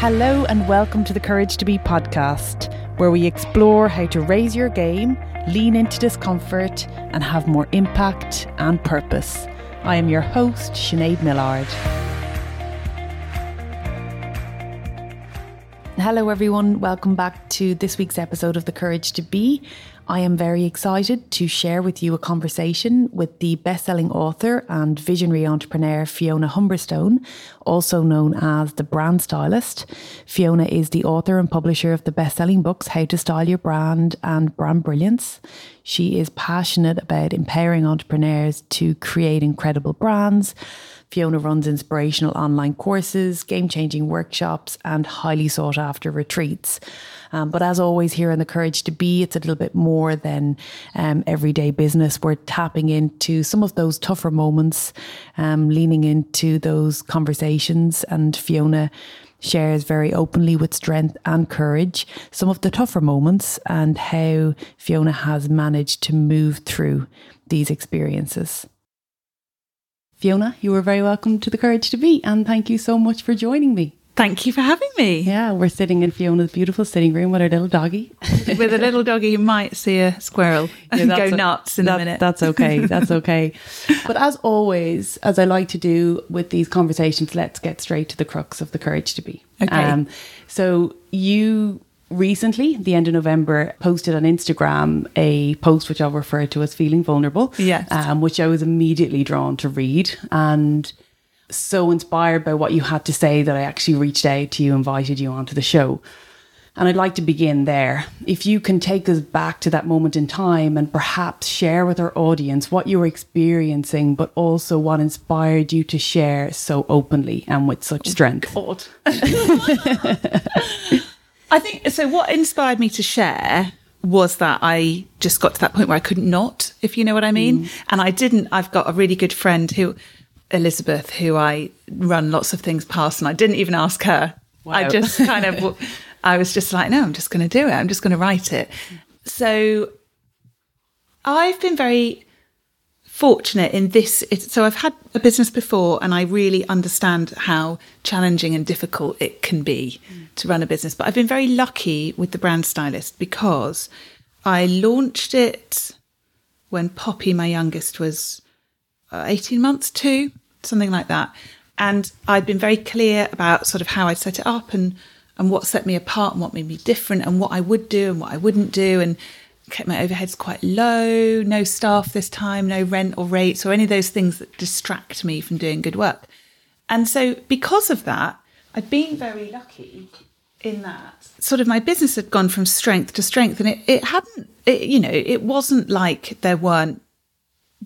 Hello, and welcome to the Courage to Be podcast, where we explore how to raise your game, lean into discomfort, and have more impact and purpose. I am your host, Sinead Millard. Hello, everyone. Welcome back to this week's episode of The Courage to Be. I am very excited to share with you a conversation with the best-selling author and visionary entrepreneur Fiona Humberstone, also known as the brand stylist. Fiona is the author and publisher of the best-selling books How to Style Your Brand and Brand Brilliance. She is passionate about empowering entrepreneurs to create incredible brands Fiona runs inspirational online courses, game changing workshops, and highly sought after retreats. Um, but as always, here in the Courage to Be, it's a little bit more than um, everyday business. We're tapping into some of those tougher moments, um, leaning into those conversations, and Fiona shares very openly with strength and courage some of the tougher moments and how Fiona has managed to move through these experiences. Fiona, you are very welcome to the Courage to Be, and thank you so much for joining me. Thank you for having me. Yeah, we're sitting in Fiona's beautiful sitting room with our little doggy. with a little doggy, you might see a squirrel and yeah, go nuts in that, a minute. That's okay. That's okay. but as always, as I like to do with these conversations, let's get straight to the crux of the Courage to Be. Okay. Um, so you recently, the end of November, posted on Instagram a post which I'll refer to as feeling vulnerable. Yes. Um, which I was immediately drawn to read and so inspired by what you had to say that I actually reached out to you, invited you onto the show. And I'd like to begin there. If you can take us back to that moment in time and perhaps share with our audience what you were experiencing, but also what inspired you to share so openly and with such strength. God. I think so. What inspired me to share was that I just got to that point where I couldn't not, if you know what I mean. Mm. And I didn't. I've got a really good friend who, Elizabeth, who I run lots of things past, and I didn't even ask her. Wow. I just kind of, I was just like, no, I'm just going to do it. I'm just going to write it. So I've been very fortunate in this. So I've had a business before and I really understand how challenging and difficult it can be mm. to run a business. But I've been very lucky with the brand stylist because I launched it when Poppy, my youngest, was uh, 18 months, two, something like that. And I'd been very clear about sort of how I'd set it up and, and what set me apart and what made me different and what I would do and what I wouldn't do. And kept my overheads quite low, no staff this time, no rent or rates or any of those things that distract me from doing good work. And so, because of that, I've been very lucky in that sort of my business had gone from strength to strength and it, it hadn't, it, you know, it wasn't like there weren't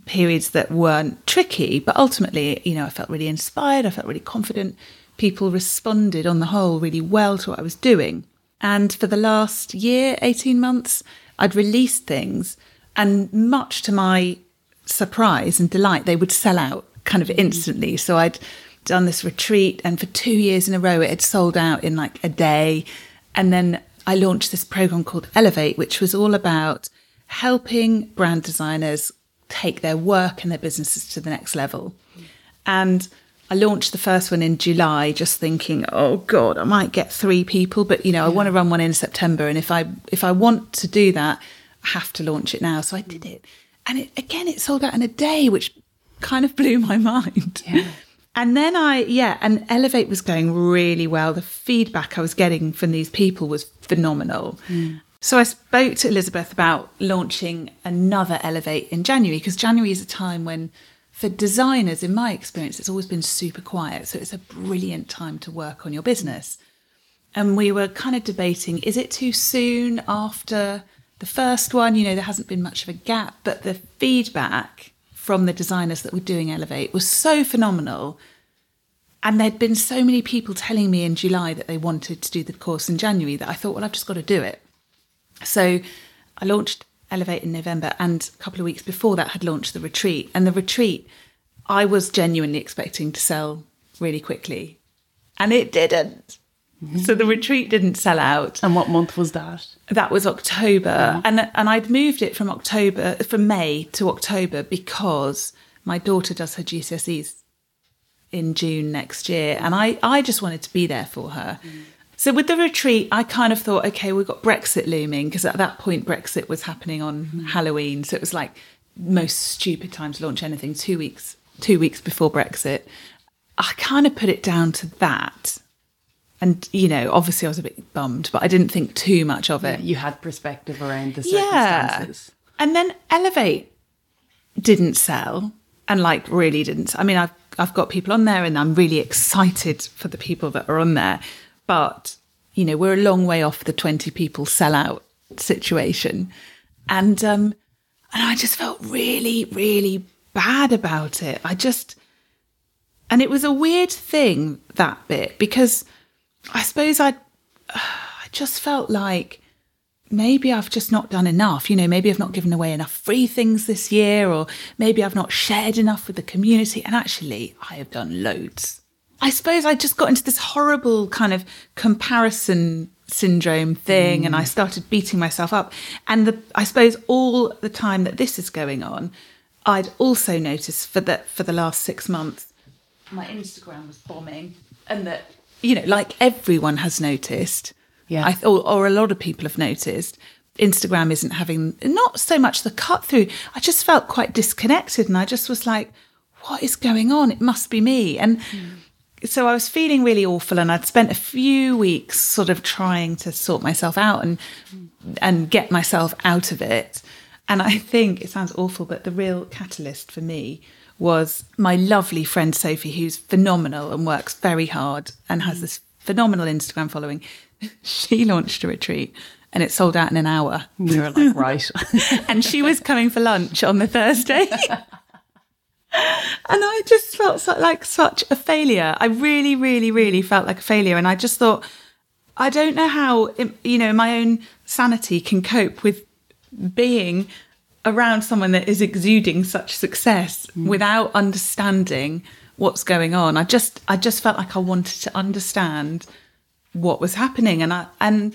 periods that weren't tricky, but ultimately, you know, I felt really inspired, I felt really confident. People responded on the whole really well to what I was doing. And for the last year, 18 months, I'd release things, and much to my surprise and delight, they would sell out kind of mm. instantly. So I'd done this retreat, and for two years in a row, it had sold out in like a day. And then I launched this program called Elevate, which was all about helping brand designers take their work and their businesses to the next level. Mm. And I launched the first one in July, just thinking, oh God, I might get three people, but you know, I want to run one in September, and if I if I want to do that, I have to launch it now. So I did it, and it, again, it sold out in a day, which kind of blew my mind. Yeah. And then I, yeah, and Elevate was going really well. The feedback I was getting from these people was phenomenal. Mm. So I spoke to Elizabeth about launching another Elevate in January because January is a time when for designers, in my experience, it's always been super quiet. So it's a brilliant time to work on your business. And we were kind of debating is it too soon after the first one? You know, there hasn't been much of a gap, but the feedback from the designers that were doing Elevate was so phenomenal. And there'd been so many people telling me in July that they wanted to do the course in January that I thought, well, I've just got to do it. So I launched Elevate in November, and a couple of weeks before that had launched the retreat. And the retreat, I was genuinely expecting to sell really quickly, and it didn't. Mm-hmm. So the retreat didn't sell out. And what month was that? That was October, yeah. and and I'd moved it from October from May to October because my daughter does her GCSEs in June next year, and I I just wanted to be there for her. Mm. So with the retreat, I kind of thought, okay, we've got Brexit looming because at that point Brexit was happening on mm. Halloween, so it was like most stupid time to launch anything. Two weeks, two weeks before Brexit, I kind of put it down to that. And you know, obviously, I was a bit bummed, but I didn't think too much of it. You had perspective around the Yeah. circumstances. And then Elevate didn't sell and like really didn't. I mean, I've I've got people on there and I'm really excited for the people that are on there. But, you know, we're a long way off the 20 people sellout situation. And um and I just felt really, really bad about it. I just and it was a weird thing that bit because I suppose I I just felt like maybe I've just not done enough. You know, maybe I've not given away enough free things this year, or maybe I've not shared enough with the community. And actually, I have done loads. I suppose I just got into this horrible kind of comparison syndrome thing and I mm. started beating myself up. And the, I suppose all the time that this is going on, I'd also noticed for the, for the last six months, my Instagram was bombing and that, you know, like everyone has noticed, Yeah. I th- or, or a lot of people have noticed, Instagram isn't having not so much the cut through. I just felt quite disconnected, and I just was like, "What is going on? It must be me." And mm. So I was feeling really awful, and I'd spent a few weeks sort of trying to sort myself out and and get myself out of it. And I think it sounds awful, but the real catalyst for me was my lovely friend Sophie, who's phenomenal and works very hard and has mm. this phenomenal Instagram following. She launched a retreat and it sold out in an hour. We were like, right. And she was coming for lunch on the Thursday. and I just felt so, like such a failure. I really, really, really felt like a failure. And I just thought, I don't know how, you know, my own sanity can cope with being around someone that is exuding such success mm. without understanding what's going on. I just, I just felt like I wanted to understand what was happening. And I, and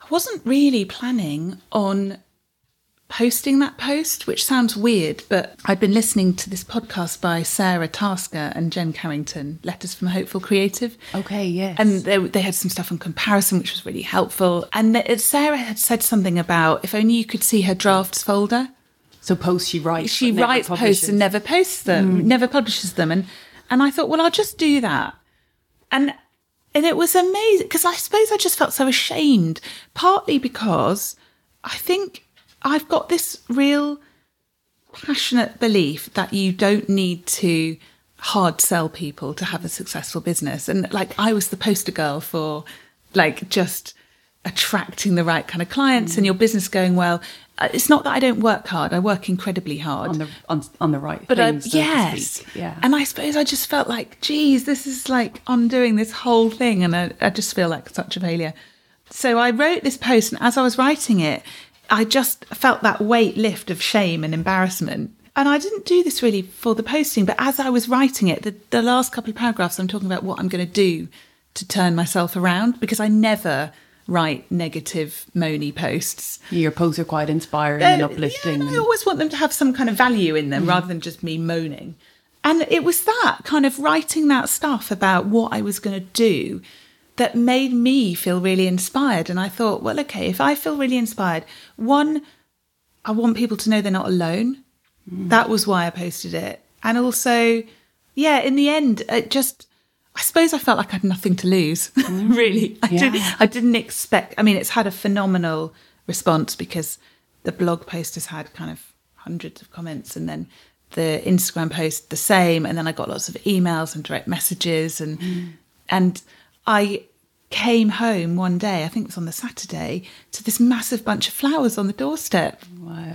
I wasn't really planning on posting that post, which sounds weird, but I'd been listening to this podcast by Sara Tasker and Jen Carrington, Letters from a Hopeful Creative. Okay, yes. And they, they had some stuff on comparison, which was really helpful. And the, uh, Sara had said something about if only you could see her drafts folder. so posts she writes. She writes posts and never posts them, hmm. never publishes them. And and I thought, well, I'll just do that. And and it was amazing because I suppose I just felt so ashamed, partly because I think I've got this real passionate belief that you don't need to hard sell people to have a successful business. And like I was the poster girl for like just attracting the right kind of clients and your business going well. Uh, It's not that I don't work hard. I work incredibly hard. on the on, on the right But things, to yes, yeah. And I suppose I just felt like, geez, this is like undoing this whole thing, and I, I just feel like such a failure. So I wrote this post, and as I was writing it, I just felt that weight lift of shame and embarrassment. And I didn't do this really for the posting, but as I was writing it, the, the last couple of paragraphs, I'm talking about what I'm going to do to turn myself around because I never write negative, moany posts. Your posts are quite inspiring and Uh, uplifting. Yeah, and I always want them to have some kind of value in them rather than just me moaning. And it was that kind of writing that stuff about what I was going to do that made me feel really inspired. And I thought, well, okay, if I feel really inspired, one, I want people to know they're not alone. Mm. That was why I posted it. And also, yeah, in the end, it just, I suppose I felt like I had nothing to lose, mm. really. I, Yeah. did, I didn't expect, I mean, it's had a phenomenal response because the blog post has had kind of hundreds of comments and then the Instagram post the same. And then I got lots of emails and direct messages and, mm. and I came home one day, I think it was on the Saturday, to this massive bunch of flowers on the doorstep,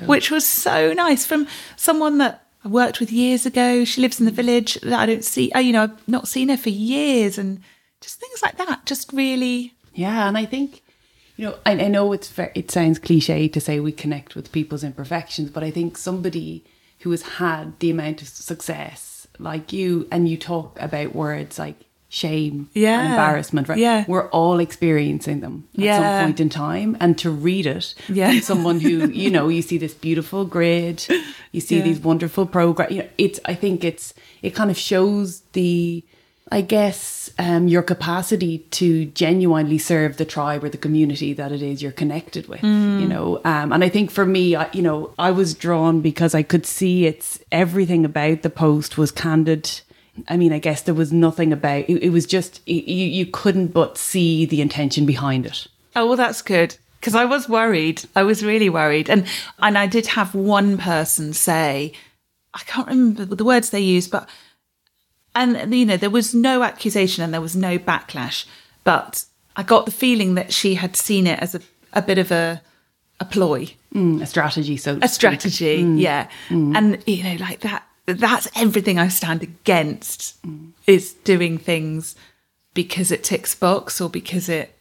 which was so nice from someone that I worked with years ago. She lives in the village that I don't see, uh, you know, I've not seen her for years and just things like that. Just really, Yeah, and I think you know, I, I know it's very, it sounds cliche to say we connect with people's imperfections, but I think somebody who has had the amount of success like you, and you talk about words like shame, Yeah. embarrassment, right? Yeah. we're all experiencing them at Yeah. some point in time, and to read it, Yeah. from someone who you know, you see this beautiful grid, you see Yeah. these wonderful programs. You know, it's I think it's it kind of shows the I guess um, your capacity to genuinely serve the tribe or the community that it is you're connected with, you know. Um, and I think for me, I, you know, I was drawn because I could see it's everything about the post was candid. I mean, I guess there was nothing about it. It was just you. You couldn't but see the intention behind it. Oh, well, that's good. Because I was worried. I was really worried. And and I did have one person say, I can't remember the words they used, but and you know, there was no accusation and there was no backlash. But I got the feeling that she had seen it as a, a bit of a a ploy. Mm, a strategy, so a strategy, yeah. And you know, like that that's everything I stand against mm. is doing things because it ticks box or because it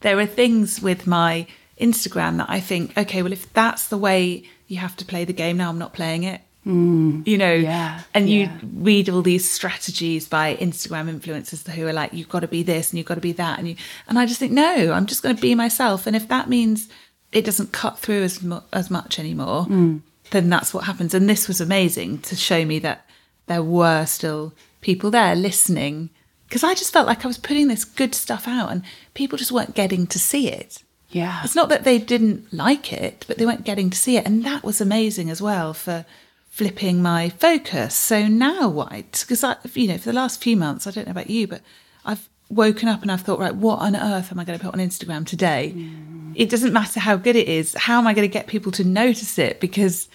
there are things with my Instagram that I think, okay, well, if that's the way you have to play the game now, I'm not playing it. Mm. You know, Yeah, and you yeah. read all these strategies by Instagram influencers who are like, you've got to be this and you've got to be that, and you, and I just think, no, I'm just going to be myself, and if that means it doesn't cut through as mu- as much anymore, mm. Then that's what happens. And this was amazing to show me that there were still people there listening because I just felt like I was putting this good stuff out, and people just weren't getting to see it. Yeah. It's not that they didn't like it, but they weren't getting to see it. And that was amazing as well for flipping my focus. So now what? Because I, you know, for the last few months, I don't know about you, but I've woken up and I've thought, right, what on earth am I going to put on Instagram today? Mm. It doesn't matter how good it is. How am I going to get people to notice it? Because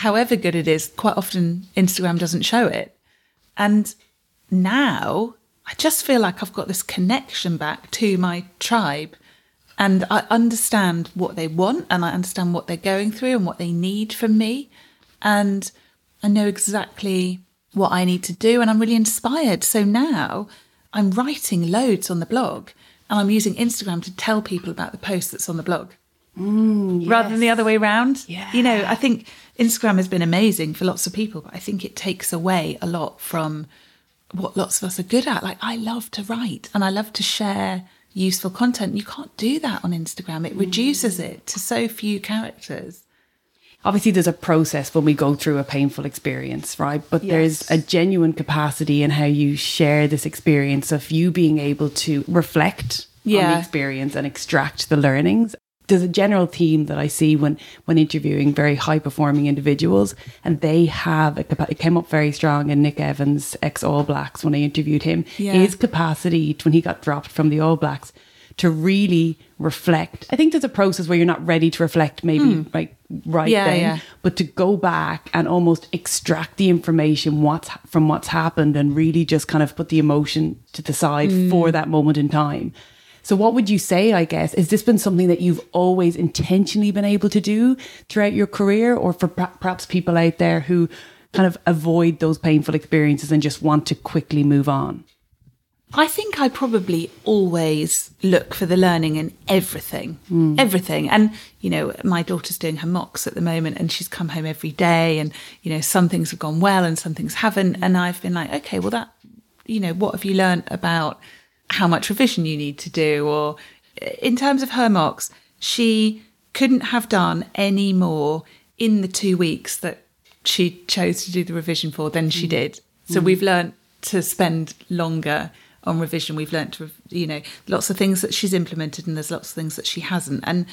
however good it is, quite often Instagram doesn't show it. And now I just feel like I've got this connection back to my tribe and I understand what they want and I understand what they're going through and what they need from me. And I know exactly what I need to do and I'm really inspired. So now I'm writing loads on the blog and I'm using Instagram to tell people about the post that's on the blog Mm, rather than the other way around. Yeah. You know, I think Instagram has been amazing for lots of people, but I think it takes away a lot from what lots of us are good at. Like I love to write and I love to share useful content. You can't do that on Instagram. It reduces mm. it to so few characters. obviously there's a process when we go through a painful experience, right? But there's a genuine capacity in how you share this experience of you being able to reflect on the experience and extract the learnings. There's a general theme that I see when when interviewing very high performing individuals, and they have a it came up very strong in Nick Evans, ex All Blacks, when I interviewed him. Yeah. His capacity when he got dropped from the All Blacks to really reflect. I think there's a process where you're not ready to reflect, maybe like right. Yeah, then, yeah. but to go back and almost extract the information what's from what's happened and really just kind of put the emotion to the side Mm. for that moment in time. So what would you say, I guess, has this been something that you've always intentionally been able to do throughout your career or for per- perhaps people out there who kind of avoid those painful experiences and just want to quickly move on? I think I probably always look for the learning in everything, hmm. everything. And, you know, my daughter's doing her mocks at the moment and she's come home every day and, you know, some things have gone well and some things haven't. And I've been like, okay, well, that, you know, what have you learned about how much revision you need to do? Or in terms of her mocks, she couldn't have done any more in the two weeks that she chose to do the revision for than she mm. did. So mm. we've learnt to spend longer on revision. We've learnt to, you know, lots of things that she's implemented and there's lots of things that she hasn't. And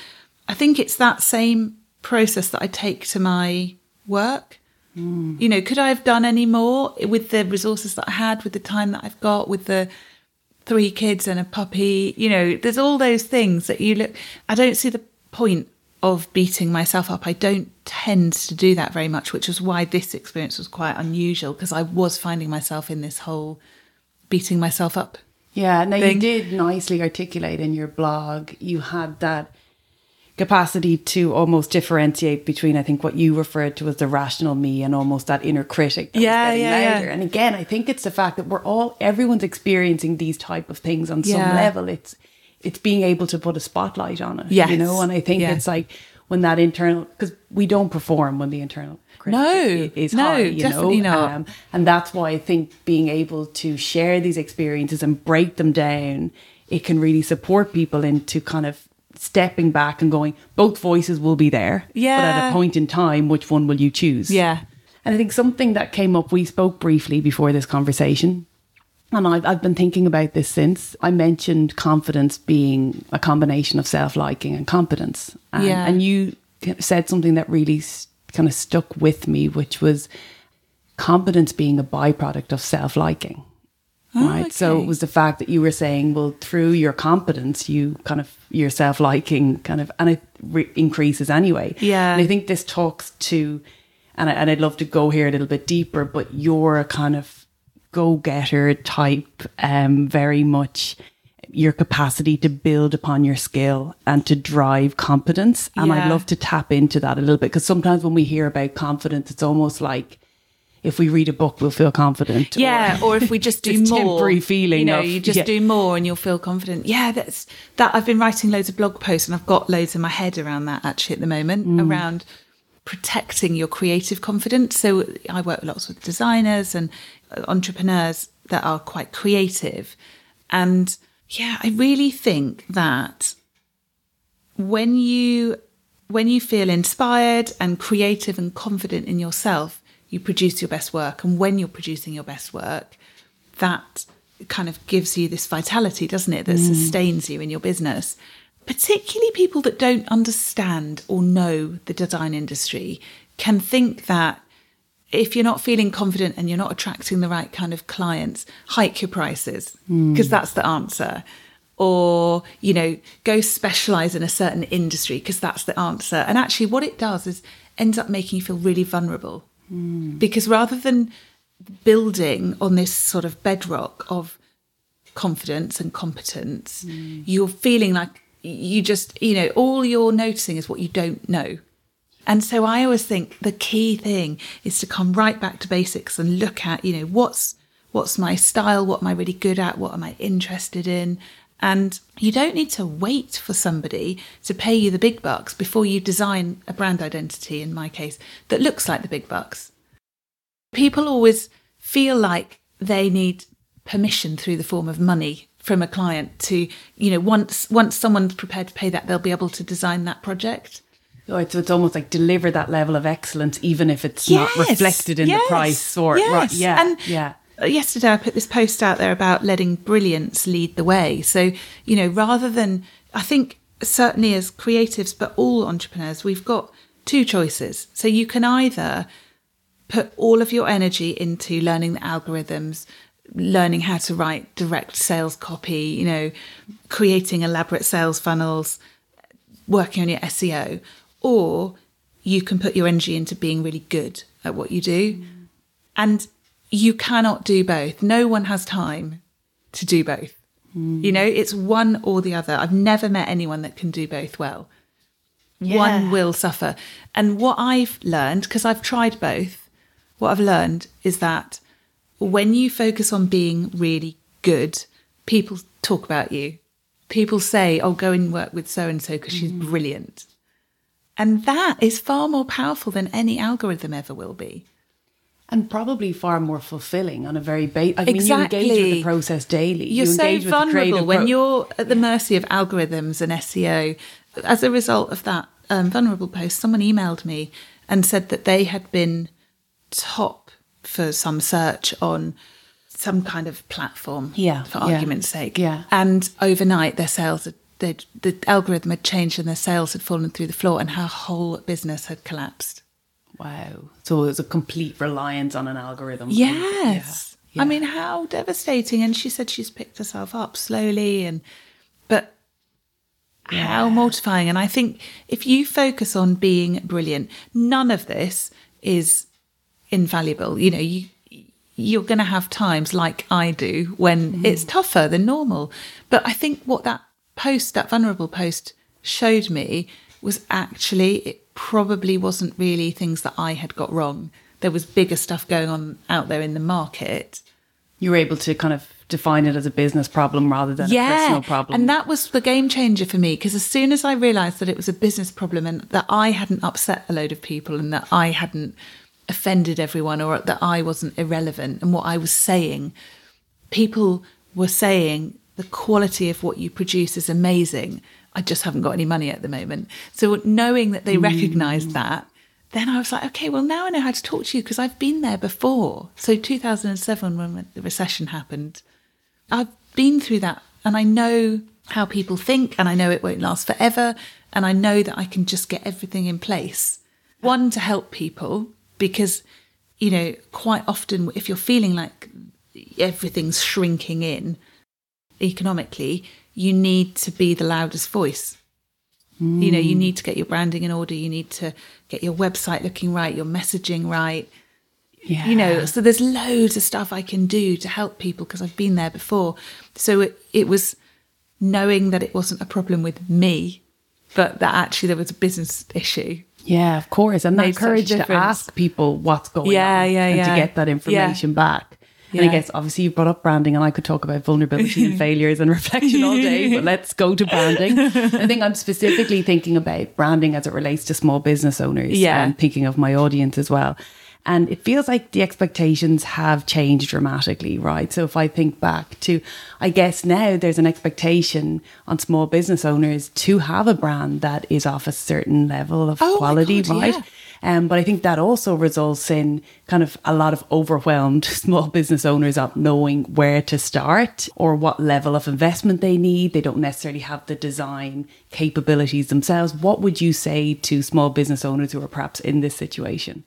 I think it's that same process that I take to my work. Mm. You know, could I have done any more with the resources that I had, with the time that I've got, with the three kids and a puppy. You know, there's all those things that you look. I don't see the point of beating myself up. I don't tend to do that very much, which is why this experience was quite unusual because I was finding myself in this whole beating myself up. Yeah, now you did nicely articulate in your blog. You had that capacity to almost differentiate between, I think, what you referred to as the rational me and almost that inner critic. That Yeah, was getting yeah, yeah. And again, I think it's the fact that we're all everyone's experiencing these type of things on some level. It's it's being able to put a spotlight on it. Yes. you know. And I think Yeah. it's like when that internal because we don't perform when the internal critic No, is no, high. You definitely know? not. Um, and that's why I think being able to share these experiences and break them down, it can really support people into kind of stepping back and going, both voices will be there. Yeah. But at a point in time, which one will you choose? Yeah. And I think something that came up, we spoke briefly before this conversation, and I've, I've been thinking about this since I mentioned confidence being a combination of self liking and competence. And, Yeah. and you said something that really kind of stuck with me, which was competence being a byproduct of self liking. Right. So it was the fact that you were saying, well, through your competence, you kind of, your self liking kind of, and it re- increases anyway. Yeah. And I think this talks to, and, I, and I'd love to go here a little bit deeper, but you're a kind of go getter type, um, very much your capacity to build upon your skill and to drive competence. And I'd love to tap into that a little bit because sometimes when we hear about confidence, it's almost like if we read a book, we'll feel confident. Yeah, or if we just do more, temporary feeling You know, of- you just yeah. do more and you'll feel confident. Yeah, that's that. I've been writing loads of blog posts and I've got loads in my head around that actually at the moment Mm. around protecting your creative confidence. So I work lots with designers and entrepreneurs that are quite creative, and yeah, I really think that when you when you feel inspired and creative and confident in yourself you produce your best work and when you're producing your best work that kind of gives you this vitality doesn't it that mm. sustains you in your business particularly people that don't understand or know the design industry can think that if you're not feeling confident and you're not attracting the right kind of clients, hike your prices mm. because that's the answer. Or, you know, go specialize in a certain industry because that's the answer. And actually, what it does is ends up making you feel really vulnerable Mm. because rather than building on this sort of bedrock of confidence and competence, mm. you're feeling like you just, you know, all you're noticing is what you don't know. And so I always think the key thing is to come right back to basics and look at, you know, what's what's my style, what am I really good at, what am I interested in? And you don't need to wait for somebody to pay you the big bucks before you design a brand identity in my case that looks like the big bucks. People always feel like they need permission through the form of money from a client to, you know, once once someone's prepared to pay that, they'll be able to design that project. Oh, so it's almost like deliver that level of excellence, even if it's not reflected in yes, the price or yes. right, yeah, And yeah. Uh, Yesterday, I put this post out there about letting brilliance lead the way. So, you know, rather than, I think certainly as creatives, but all entrepreneurs, we've got two choices. So you can either put all of your energy into learning the algorithms, learning how to write direct sales copy, you know, creating elaborate sales funnels, working on your SEO, or you can put your energy into being really good at what you do. And you cannot do both. No one has time to do both. You know, it's one or the other. I've never met anyone that can do both well. One will suffer. And what I've learned, because I've tried both, what I've learned is that when you focus on being really good, people talk about you. People say, oh, go and work with so and so because she's mm. brilliant. And that is far more powerful than any algorithm ever will be. And probably far more fulfilling on a very base. I mean, you engage with the process daily. You're you so engage with the vulnerable when pro- you're at the mercy of algorithms and SEO. As a result of that um, vulnerable post, someone emailed me and said that they had been top for some search on some kind of platform, Yeah, for yeah, argument's sake. yeah. And overnight, their sales, had, the algorithm had changed and their sales had fallen through the floor and her whole business had collapsed. Wow. So it was a complete reliance on an algorithm. Yes. Yeah. I mean, how devastating. And she said she's picked herself up slowly and but how mortifying. And I think if you focus on being brilliant, none of this is invaluable. You know, you you're going to have times like I do when mm-hmm. it's tougher than normal. But I think what that post, that vulnerable post showed me was actually it probably wasn't really things that I had got wrong. There was bigger stuff going on out there in the market. You were able to kind of define it as a business problem rather than a personal problem. And that was the game changer for me because as soon as I realized that it was a business problem and that I hadn't upset a load of people and that I hadn't offended everyone or that I wasn't irrelevant and what I was saying, people were saying the quality of what you produce is amazing. I just haven't got any money at the moment. So knowing that they hmm. recognized that, then I was like, okay, well, now I know how to talk to you because I've been there before. So 2007, when the recession happened, I've been through that and I know how people think and I know it won't last forever. And I know that I can just get everything in place. One, to help people because, you know, quite often if you're feeling like everything's shrinking in economically, you need to be the loudest voice. Mm. You know, you need to get your branding in order. You need to get your website looking right, your messaging right. Yeah. You know, so there's loads of stuff I can do to help people because I've been there before. So it, it was knowing that it wasn't a problem with me, but that actually there was a business issue. Yeah, of course. And that courage to ask people what's going yeah, on yeah, and yeah. to get that information yeah. back. Yeah. And I guess obviously you brought up branding and I could talk about vulnerability and failures and reflection all day, but let's go to branding. I think I'm specifically thinking about branding as it relates to small business owners yeah. and thinking of my audience as well. And it feels like the expectations have changed dramatically, right? So if I think back to, I guess now there's an expectation on small business owners to have a brand that is of a certain level of oh quality, God, right? Yeah. Um, but I think that also results in kind of a lot of overwhelmed small business owners not knowing where to start or what level of investment they need. They don't necessarily have the design capabilities themselves. What would you say to small business owners who are perhaps in this situation?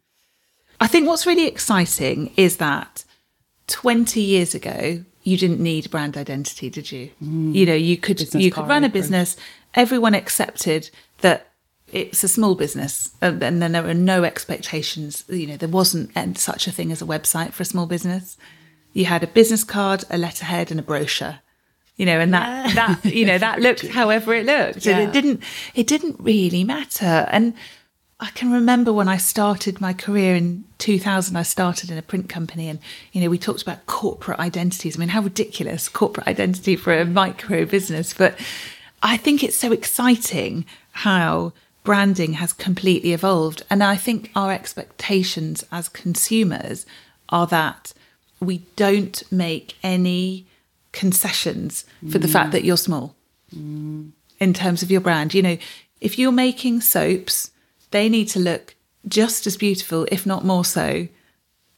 I think what's really exciting is that 20 years ago, you didn't need brand identity, did you? Mm. You know, you could business you could run a business. Everyone accepted that it's a small business, and then there were no expectations. You know, there wasn't such a thing as a website for a small business. You had a business card, a letterhead, and a brochure. You know, and that yeah. that you know that looked however it looked, yeah. and it didn't it didn't really matter. And I can remember when I started my career in 2000, I started in a print company and, you know, we talked about corporate identities. I mean, how ridiculous corporate identity for a micro business. But I think it's so exciting how branding has completely evolved. And I think our expectations as consumers are that we don't make any concessions for mm. the fact that you're small mm. in terms of your brand. You know, if you're making soaps, they need to look just as beautiful, if not more so,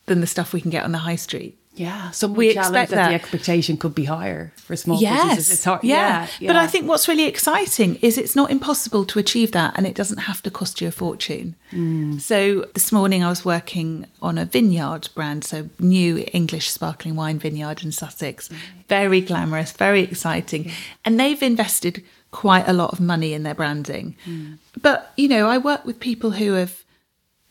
than the stuff we can get on the high street. Yeah, so we expect that, that, the expectation could be higher for small yes, businesses. It's hard. Yeah. Yeah, yeah. but I think what's really exciting is it's not impossible to achieve that, and it doesn't have to cost you a fortune. Mm. So this morning I was working on a vineyard brand, so new English sparkling wine vineyard in Sussex, mm. very glamorous, very exciting, mm. and they've invested quite a lot of money in their branding. Mm. But, you know, I work with people who have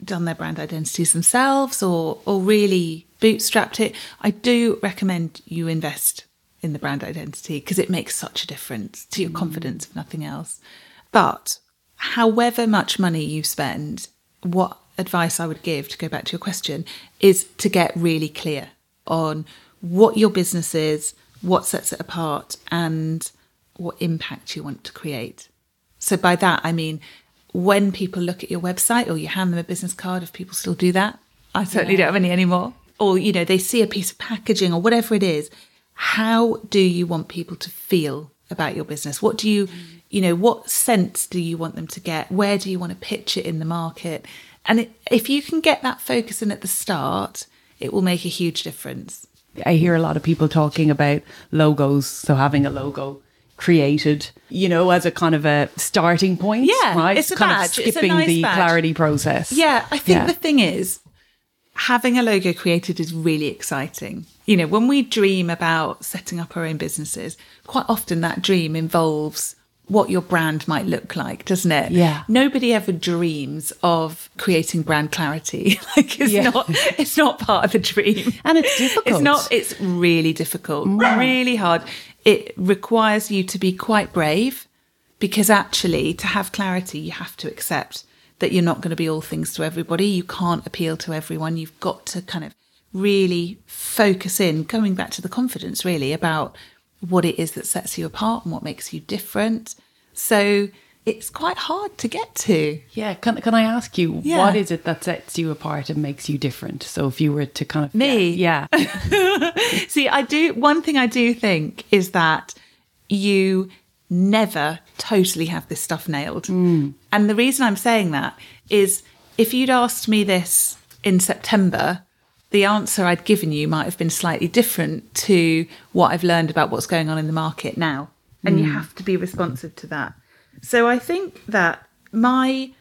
done their brand identities themselves or or really bootstrapped it. I do recommend you invest in the brand identity because it makes such a difference to your mm. confidence if nothing else. But however much money you spend, what advice I would give to go back to your question is to get really clear on what your business is, what sets it apart and what impact you want to create. So by that, I mean, when people look at your website or you hand them a business card, if people still do that, I certainly yeah. don't have any anymore. Or, you know, they see a piece of packaging or whatever it is. How do you want people to feel about your business? What do you, you know, what sense do you want them to get? Where do you want to pitch it in the market? And it, if you can get that focus in at the start, it will make a huge difference. I hear a lot of people talking about logos. So having a logo created, you know, as a kind of a starting point. Yeah, right. It's a kind badge. of skipping nice the badge. clarity process. Yeah, I think yeah. the thing is, having a logo created is really exciting. You know, when we dream about setting up our own businesses, quite often that dream involves what your brand might look like, doesn't it? Yeah. Nobody ever dreams of creating brand clarity. like it's yeah. not it's not part of the dream. And it's difficult. It's not it's really difficult. Mm. Really hard it requires you to be quite brave because actually, to have clarity, you have to accept that you're not going to be all things to everybody. You can't appeal to everyone. You've got to kind of really focus in, going back to the confidence really about what it is that sets you apart and what makes you different. So it's quite hard to get to. Yeah. Can, can I ask you, yeah. what is it that sets you apart and makes you different? So if you were to kind of. Me? Yeah. yeah. See, I do. One thing I do think is that you never totally have this stuff nailed. Mm. And the reason I'm saying that is if you'd asked me this in September, the answer I'd given you might have been slightly different to what I've learned about what's going on in the market now. And you hmm. have to be responsive to that. So I think that my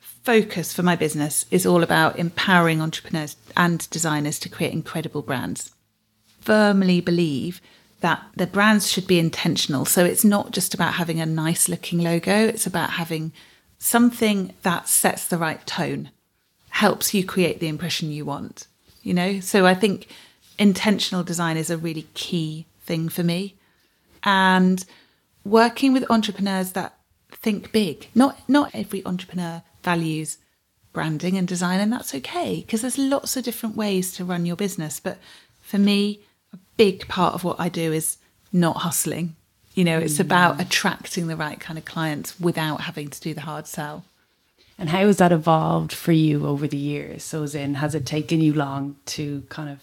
focus for my business is all about empowering entrepreneurs and designers to create incredible brands. Firmly believe that the brands should be intentional. So it's not just about having a nice looking logo, it's about having something that sets the right tone, helps you create the impression you want. You know, so I think intentional design is a really key thing for me. And working with entrepreneurs that think big. Not not every entrepreneur values branding and design and that's okay because there's lots of different ways to run your business, but for me a big part of what I do is not hustling. You know, it's mm. about attracting the right kind of clients without having to do the hard sell. And how has that evolved for you over the years? So, as in, has it taken you long to kind of,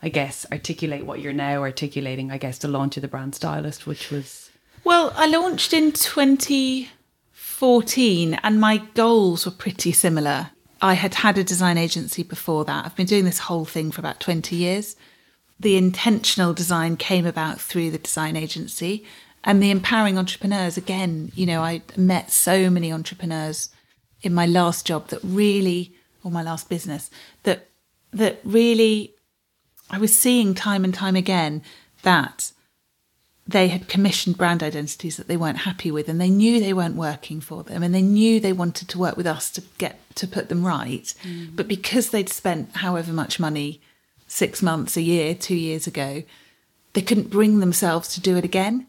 I guess, articulate what you're now articulating? I guess the launch of the brand stylist, which was Well, I launched in 2014 and my goals were pretty similar. I had had a design agency before that. I've been doing this whole thing for about 20 years. The intentional design came about through the design agency and the empowering entrepreneurs. Again, you know, I met so many entrepreneurs in my last job that really, or my last business, that that really I was seeing time and time again that they had commissioned brand identities that they weren't happy with and they knew they weren't working for them and they knew they wanted to work with us to get to put them right mm. but because they'd spent however much money 6 months a year 2 years ago they couldn't bring themselves to do it again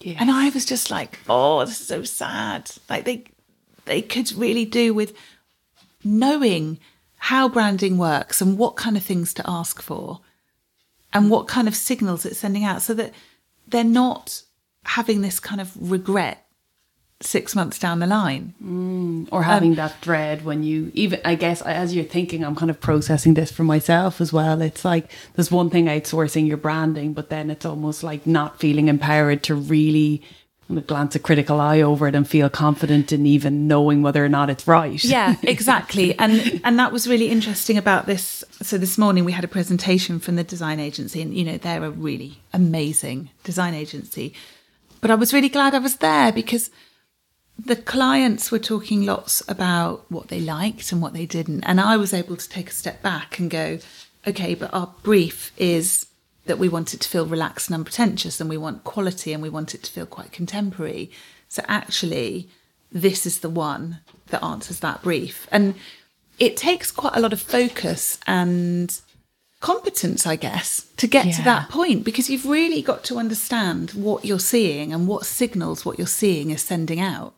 Yes. and I was just like oh, oh this is so sad like they they could really do with knowing how branding works and what kind of things to ask for and what kind of signals it's sending out so that they're not having this kind of regret six months down the line. Mm, or having um, that dread when you even i guess as you're thinking i'm kind of processing this for myself as well it's like there's one thing outsourcing your branding but then it's almost like not feeling empowered to really glance a critical eye over it and feel confident in even knowing whether or not it's right Yeah, exactly. and and that was really interesting about this. So this morning we had a presentation from the design agency and you know, they're a really amazing design agency. But I was really glad I was there because the clients were talking lots about what they liked and what they didn't. And I was able to take a step back and go, okay, but our brief is that we want it to feel relaxed and unpretentious and we want quality and we want it to feel quite contemporary. So actually, this is the one that answers that brief. And it takes quite a lot of focus and competence, I guess, to get to that point because you've really got to understand what you're seeing and what signals what you're seeing is sending out.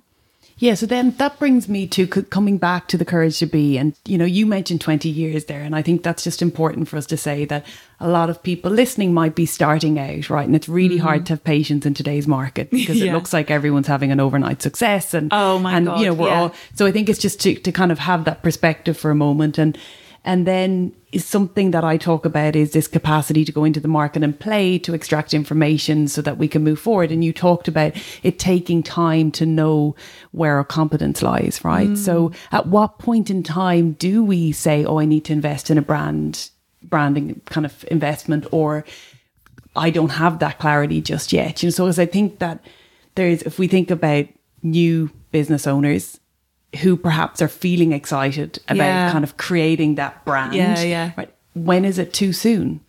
Yeah, so then that brings me to c- coming back to the courage to be. And, you know, you mentioned 20 years there. And I think that's just important for us to say that a lot of people listening might be starting out, right? And it's really hard to have patience in today's market because it Mm-hmm. Looks like everyone's having an overnight success. And, Oh my and, God, you know, we're yeah. all, so I think it's just to, to kind of have that perspective for a moment. And, and then is something that I talk about is this capacity to go into the market and play to extract information so that we can move forward. And you talked about it taking time to know where our competence lies, right? So mm. at what point in time do we say, oh, I need to invest in a brand, branding kind of investment or I don't have that clarity just yet. You know, so as I think that there's, if we think about new business owners who perhaps are feeling excited about Yeah. kind of creating that brand, Yeah, yeah. Right? When is it too soon?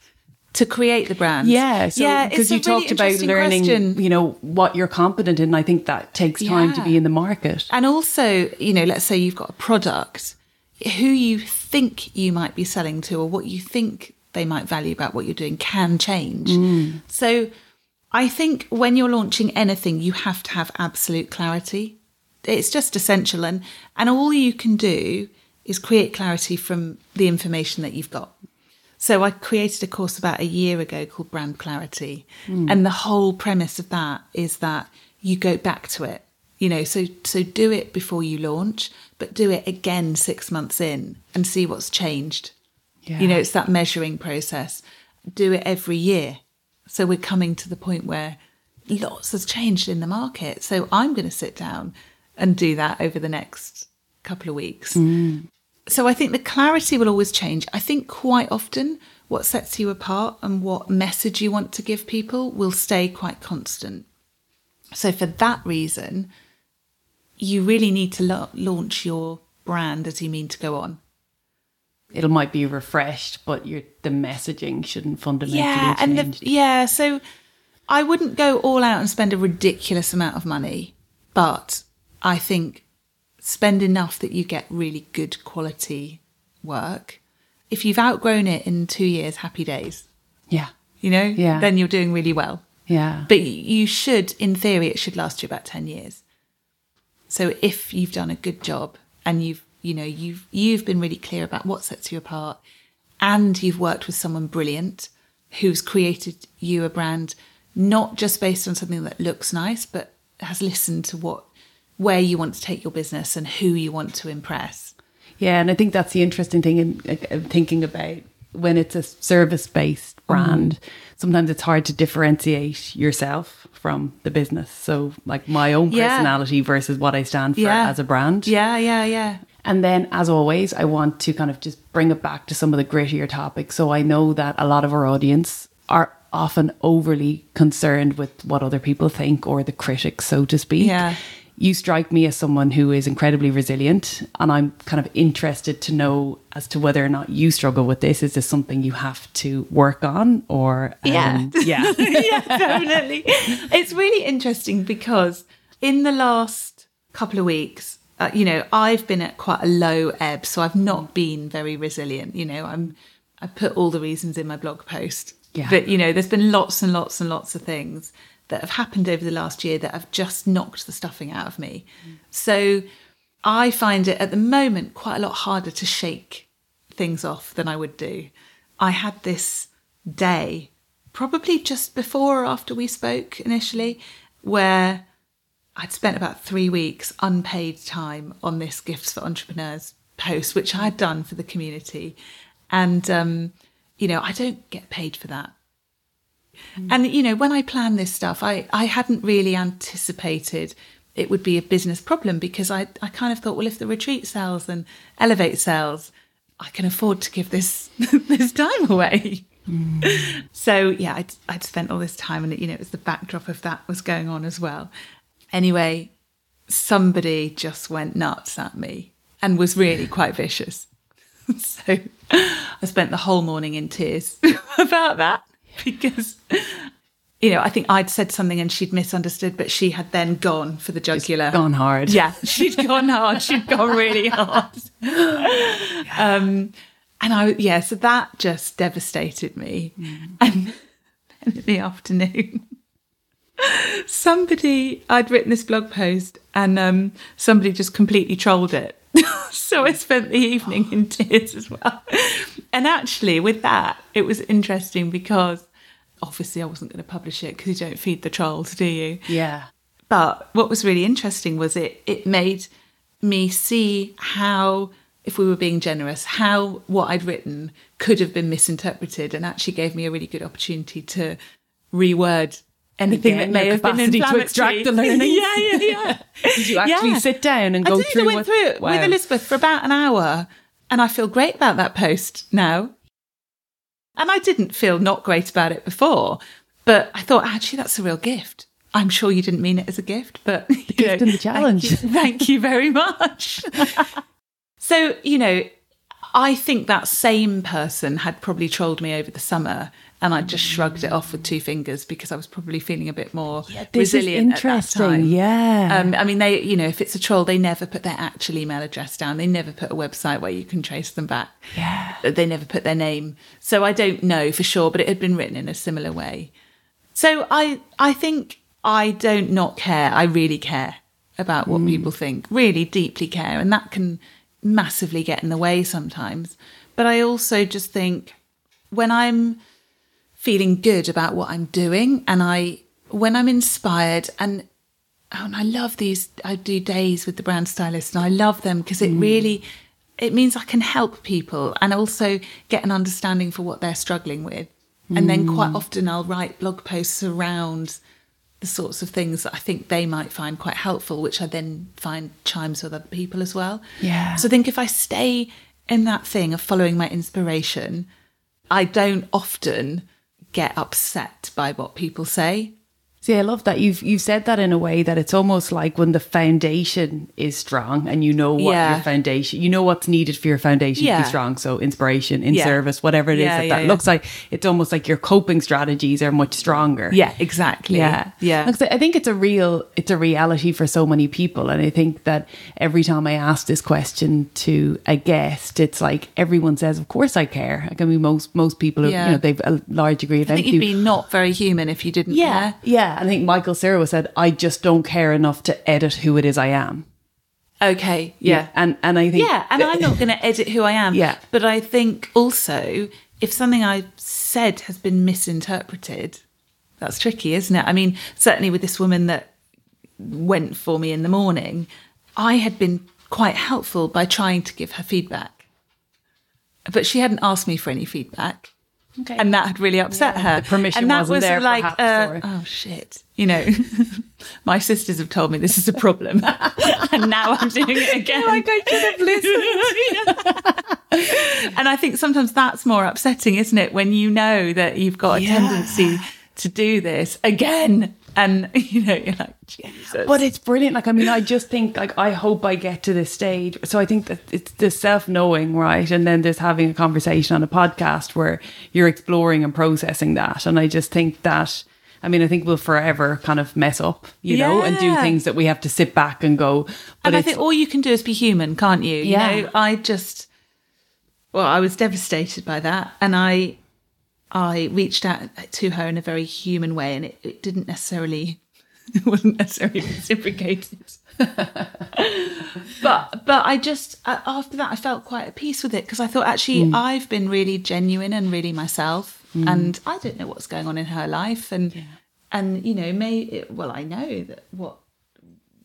To create the brand. Yeah, so yeah, because you really talked about learning, question. you know, what you're competent in. I think that takes time to be in the market. And also, you know, let's say you've got a product, who you think you might be selling to or what you think they might value about what you're doing can change. Mm. So I think when you're launching anything, you have to have absolute clarity. It's just essential. And, and all you can do is create clarity from the information that you've got. So I created a course about a year ago called Brand Clarity. Hmm. And the whole premise of that is that you go back to it. You know, so so do it before you launch, but do it again 6 months in and see what's changed. Yeah. You know, it's that measuring process. Do it every year. So we're coming to the point where lots has changed in the market. So I'm going to sit down and do that over the next couple of weeks. Mm. so I think the clarity will always change. I think quite often what sets you apart and what message you want to give people will stay quite constant. So for that reason, you really need to la- launch your brand as you mean to go on. It might be refreshed, but your the messaging shouldn't fundamentally yeah, change. and the, yeah, so I wouldn't go all out and spend a ridiculous amount of money, but I think spend enough that you get really good quality work. If you've outgrown it in two years, happy days. yeah, You know, Yeah. then you're doing really well. yeah. But you should, in theory, it should last you about ten years. So if you've done a good job and you've, you know, you've you've been really clear about what sets you apart, and you've worked with someone brilliant who's created you a brand, not just based on something that looks nice, but has listened to what where you want to take your business and who you want to impress. Yeah, and I think that's the interesting thing in uh, thinking about when it's a service based brand. Sometimes it's hard to differentiate yourself from the business. So, like my own Yeah. personality versus what I stand for Yeah. as a brand. Yeah, yeah, yeah. And then, as always, I want to kind of just bring it back to some of the grittier topics. So I know that a lot of our audience are often overly concerned with what other people think or the critics, so to speak. Yeah. You strike me as someone who is incredibly resilient, and I'm kind of interested to know as to whether or not you struggle with this. Is this something you have to work on, or um, Yeah. yeah, yeah, definitely. It's really interesting because in the last couple of weeks, uh, you know, I've been at quite a low ebb, so I've not been very resilient. You know, I'm I put all the reasons in my blog post, Yeah. but you know, there's been lots and lots and lots of things that have happened over the last year that have just knocked the stuffing out of me. So I find it at the moment quite a lot harder to shake things off than I would do. I had this day, probably just before or after we spoke initially, where I'd spent about three weeks unpaid time on this Gifts for Entrepreneurs post, which I'd done for the community. And, um, you know, I don't get paid for that. Mm. And, you know, when I planned this stuff, I, I hadn't really anticipated it would be a business problem because I, I kind of thought, well, if the retreat sells and Elevate sells, I can afford to give this this time away. Mm. So yeah, I'd, I'd spent all this time, and you know, it was the backdrop of that was going on as well. Anyway, somebody just went nuts at me and was really quite vicious. so I spent the whole morning in tears about that because you know I think I'd said something and she'd misunderstood, but she had then gone for the jugular. gone hard. Yeah, she'd gone hard. She'd gone really hard. Um, and I, yeah, so that just devastated me. And then in the afternoon, somebody, I'd written this blog post and um, somebody just completely trolled it. so I spent the evening in tears as well. And actually, with that, it was interesting because obviously I wasn't going to publish it because you don't feed the trolls, do you? yeah, But what was really interesting was it it made me see how, if we were being generous, how what I'd written could have been misinterpreted and actually gave me a really good opportunity to reword anything that may have been capacity to extract the learnings. yeah, yeah, yeah. Did you actually Yeah. sit down and I go through I went what- through it Wow. with Elizabeth for about an hour, and I feel great about that post now. And I didn't feel not great about it before, but I thought actually that's a real gift. I'm sure you didn't mean it as a gift, but the gift and the challenge. Thank you, thank you very much. so you know, I think that same person had probably trolled me over the summer. And I just shrugged it off with two fingers because I was probably feeling a bit more This is resilient. at that interesting. time. Yeah. Um, I mean, they, you know, if it's a troll, they never put their actual email address down. They never put a website where you can trace them back. Yeah. They never put their name. So I don't know for sure, but it had been written in a similar way. So I, I think I don't not care. I really care about what people think, really deeply care. And that can massively get in the way sometimes. But I also just think when I'm feeling good about what I'm doing and I when I'm inspired and oh, and I love these I do days with the brand stylist and I love them because it mm. really it means I can help people and also get an understanding for what they're struggling with. And then quite mm. often I'll write blog posts around the sorts of things that I think they might find quite helpful, which I then find chimes with other people as well. Yeah. So I think if I stay in that thing of following my inspiration, I don't often get upset by what people say. See, I love that you've you've said that in a way that it's almost like when the foundation is strong and you know what Yeah. your foundation, you know what's needed for your foundation to be strong. So inspiration, in Yeah. service, whatever it is Yeah, that yeah, that yeah. looks like, it's almost like your coping strategies are much stronger. Yeah, exactly. Yeah. Yeah. I think it's a real it's a reality for so many people. And I think that every time I ask this question to a guest, it's like everyone says, Of course I care. Like I mean most most people are, Yeah. you know, they've a large degree of I think empathy. you'd be not very human if you didn't yeah. care. Yeah. I think Michael Cera said, I just don't care enough to edit who it is I am. Okay. Yeah. And and I think Yeah, and I'm not going to edit who I am. Yeah. But I think also if something I've said has been misinterpreted, that's tricky, isn't it? I mean, certainly with this woman that went for me in the morning, I had been quite helpful by trying to give her feedback. But she hadn't asked me for any feedback. Okay. And that had really upset her. the permission and that wasn't was there, like, perhaps, uh, oh shit, you know, my sisters have told me this is a problem, and now I'm doing it again. like I should have listened. and I think sometimes that's more upsetting, isn't it? When you know that you've got a Yeah. tendency to do this again, and you know, you're like, Jesus. But it's brilliant. Like, I mean, I just think, like, I hope I get to this stage. So I think that it's the self knowing, right? And then there's having a conversation on a podcast where you're exploring and processing that. And I just think that, I mean, I think we'll forever kind of mess up, you know, and do things that we have to sit back and go. But and I think all you can do is be human, can't you? Yeah. You know, I just, well, I was devastated by that, and I, I reached out to her in a very human way, and it, it didn't necessarily, it wasn't necessarily reciprocated. but but I just uh, after that I felt quite at peace with it because I thought actually I've been really genuine and really myself, and I don't know what's going on in her life, and and you know may it, well I know that what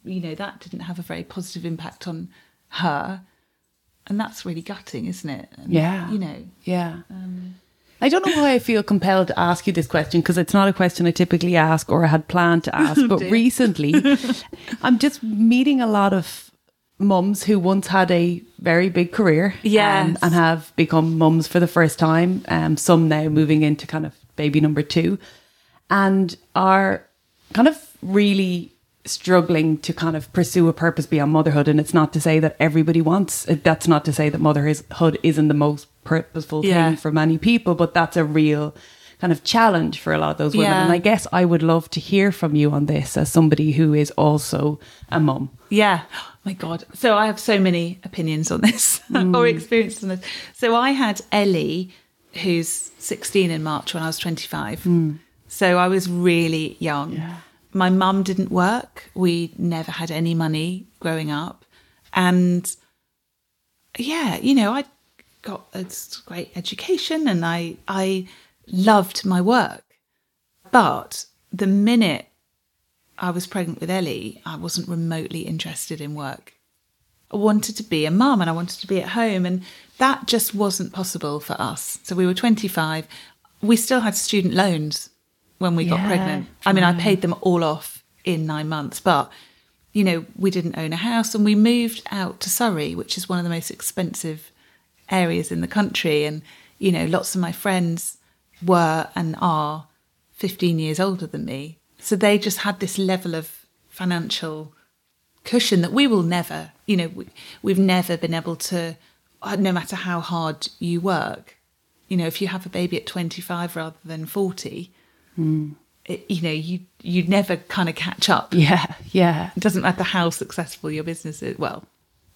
you know that didn't have a very positive impact on her and that's really gutting isn't it And, Yeah. you know Yeah. I don't know why I feel compelled to ask you this question because it's not a question I typically ask or I had planned to ask. but recently, I'm just meeting a lot of mums who once had a very big career Yes. um, and have become mums for the first time. Um, some now moving into kind of baby number two and are kind of really struggling to kind of pursue a purpose beyond motherhood and it's not to say that everybody wants that's not to say that motherhood isn't the most purposeful Yeah. thing for many people but that's a real kind of challenge for a lot of those women Yeah. and I guess I would love to hear from you on this as somebody who is also a mum Yeah. Oh my God. So I have so many opinions on this mm. or experiences on this. So I had Ellie, who's 16 in March when I was 25. Mm. So I was really young. My mum didn't work. We never had any money growing up. And yeah, you know, I got a great education and I I loved my work. But the minute I was pregnant with Ellie, I wasn't remotely interested in work. I wanted to be a mum and I wanted to be at home, and that just wasn't possible for us. So we were 25. We still had student loans when we got Yeah, pregnant. I mean, I paid them all off in nine months, but you know, we didn't own a house and we moved out to Surrey, which is one of the most expensive areas in the country. And, you know, lots of my friends were and are 15 years older than me. So they just had this level of financial cushion that we will never, you know, we, we've never been able to, uh, no matter how hard you work, you know, if you have a baby at 25 rather than 40, it, you know, you, you'd never kind of catch up. yeah yeah It doesn't matter how successful your business is, well,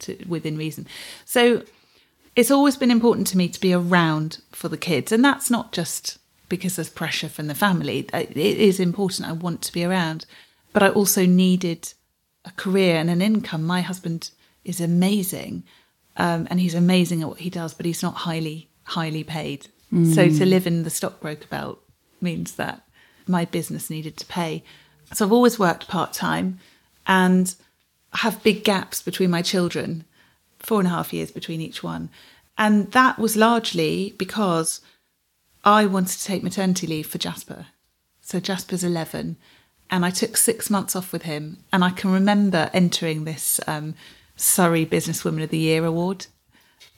to, within reason. So it's always been important to me to be around for the kids. And that's not just because there's pressure from the family. It is important. I want to be around. But I also needed a career and an income. My husband is amazing. Um, and he's amazing at what he does, but he's not highly, highly paid. So to live in the stockbroker belt means that my business needed to pay. So I've always worked part time and have big gaps between my children, four and a half years between each one. And that was largely because I wanted to take maternity leave for Jasper. So Jasper's 11. And I took six months off with him. And I can remember entering this um, Surrey Businesswoman of the Year award.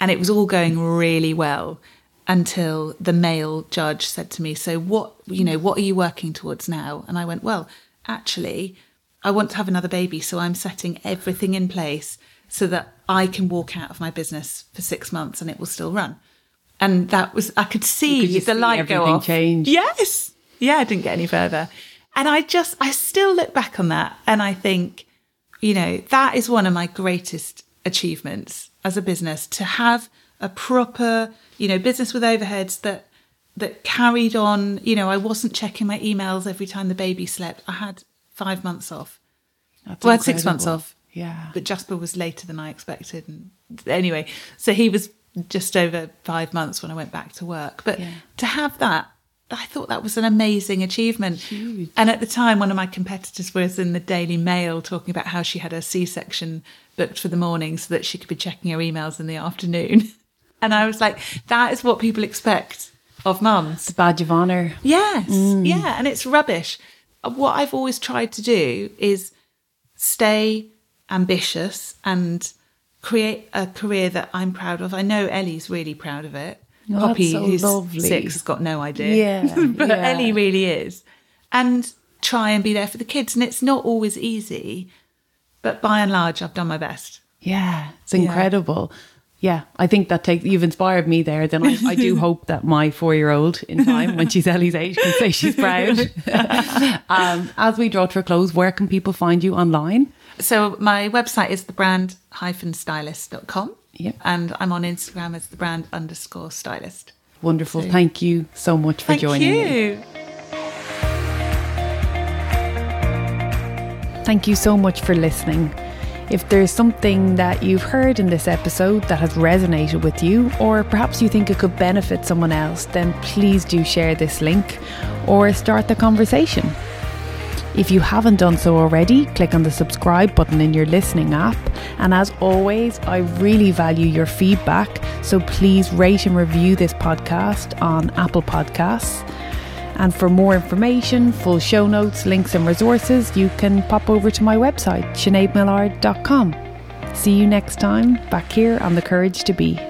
And it was all going really well until the male judge said to me, So, what, you know, what are you working towards now? And I went, Well, actually, I want to have another baby. So I'm setting everything in place so that I can walk out of my business for six months and it will still run. And that was, I could see the see light go everything off. change? Yes. Yeah, I didn't get any further. And I just, I still look back on that and I think, you know, that is one of my greatest achievements as a business to have a proper, you know, business with overheads that that carried on. You know, I wasn't checking my emails every time the baby slept. I had five months off. That's well, six months off. Yeah. But Jasper was later than I expected. And anyway, so he was just over five months when I went back to work. But Yeah. to have that, I thought that was an amazing achievement. And at the time, one of my competitors was in the Daily Mail talking about how she had a C section booked for the morning so that she could be checking her emails in the afternoon. And I was like, that is what people expect of mums. It's a badge of honor. Yes, mm. yeah, and it's rubbish. What I've always tried to do is stay ambitious and create a career that I'm proud of. I know Ellie's really proud of it. Oh, Poppy, so who's lovely. six, has got no idea. Yeah, but yeah. Ellie really is. And try and be there for the kids. And it's not always easy, but by and large, I've done my best. Yeah, it's incredible. Yeah, I think that takes you've inspired me there. Then I, I do hope that my four year old in time, when she's Ellie's age, can say she's proud. um, as we draw to a close, where can people find you online? So my website is thebrand-stylist.com. Yep. And I'm on Instagram as the brand underscore stylist. Wonderful. Thank you so much for Thank joining me. you. Thank you so much for listening. If there's something that you've heard in this episode that has resonated with you, or perhaps you think it could benefit someone else, then please do share this link or start the conversation. If you haven't done so already, click on the subscribe button in your listening app. And as always, I really value your feedback, so please rate and review this podcast on Apple Podcasts. And for more information, full show notes, links, and resources, you can pop over to my website, sineadmillard.com. See you next time back here on The Courage to Be.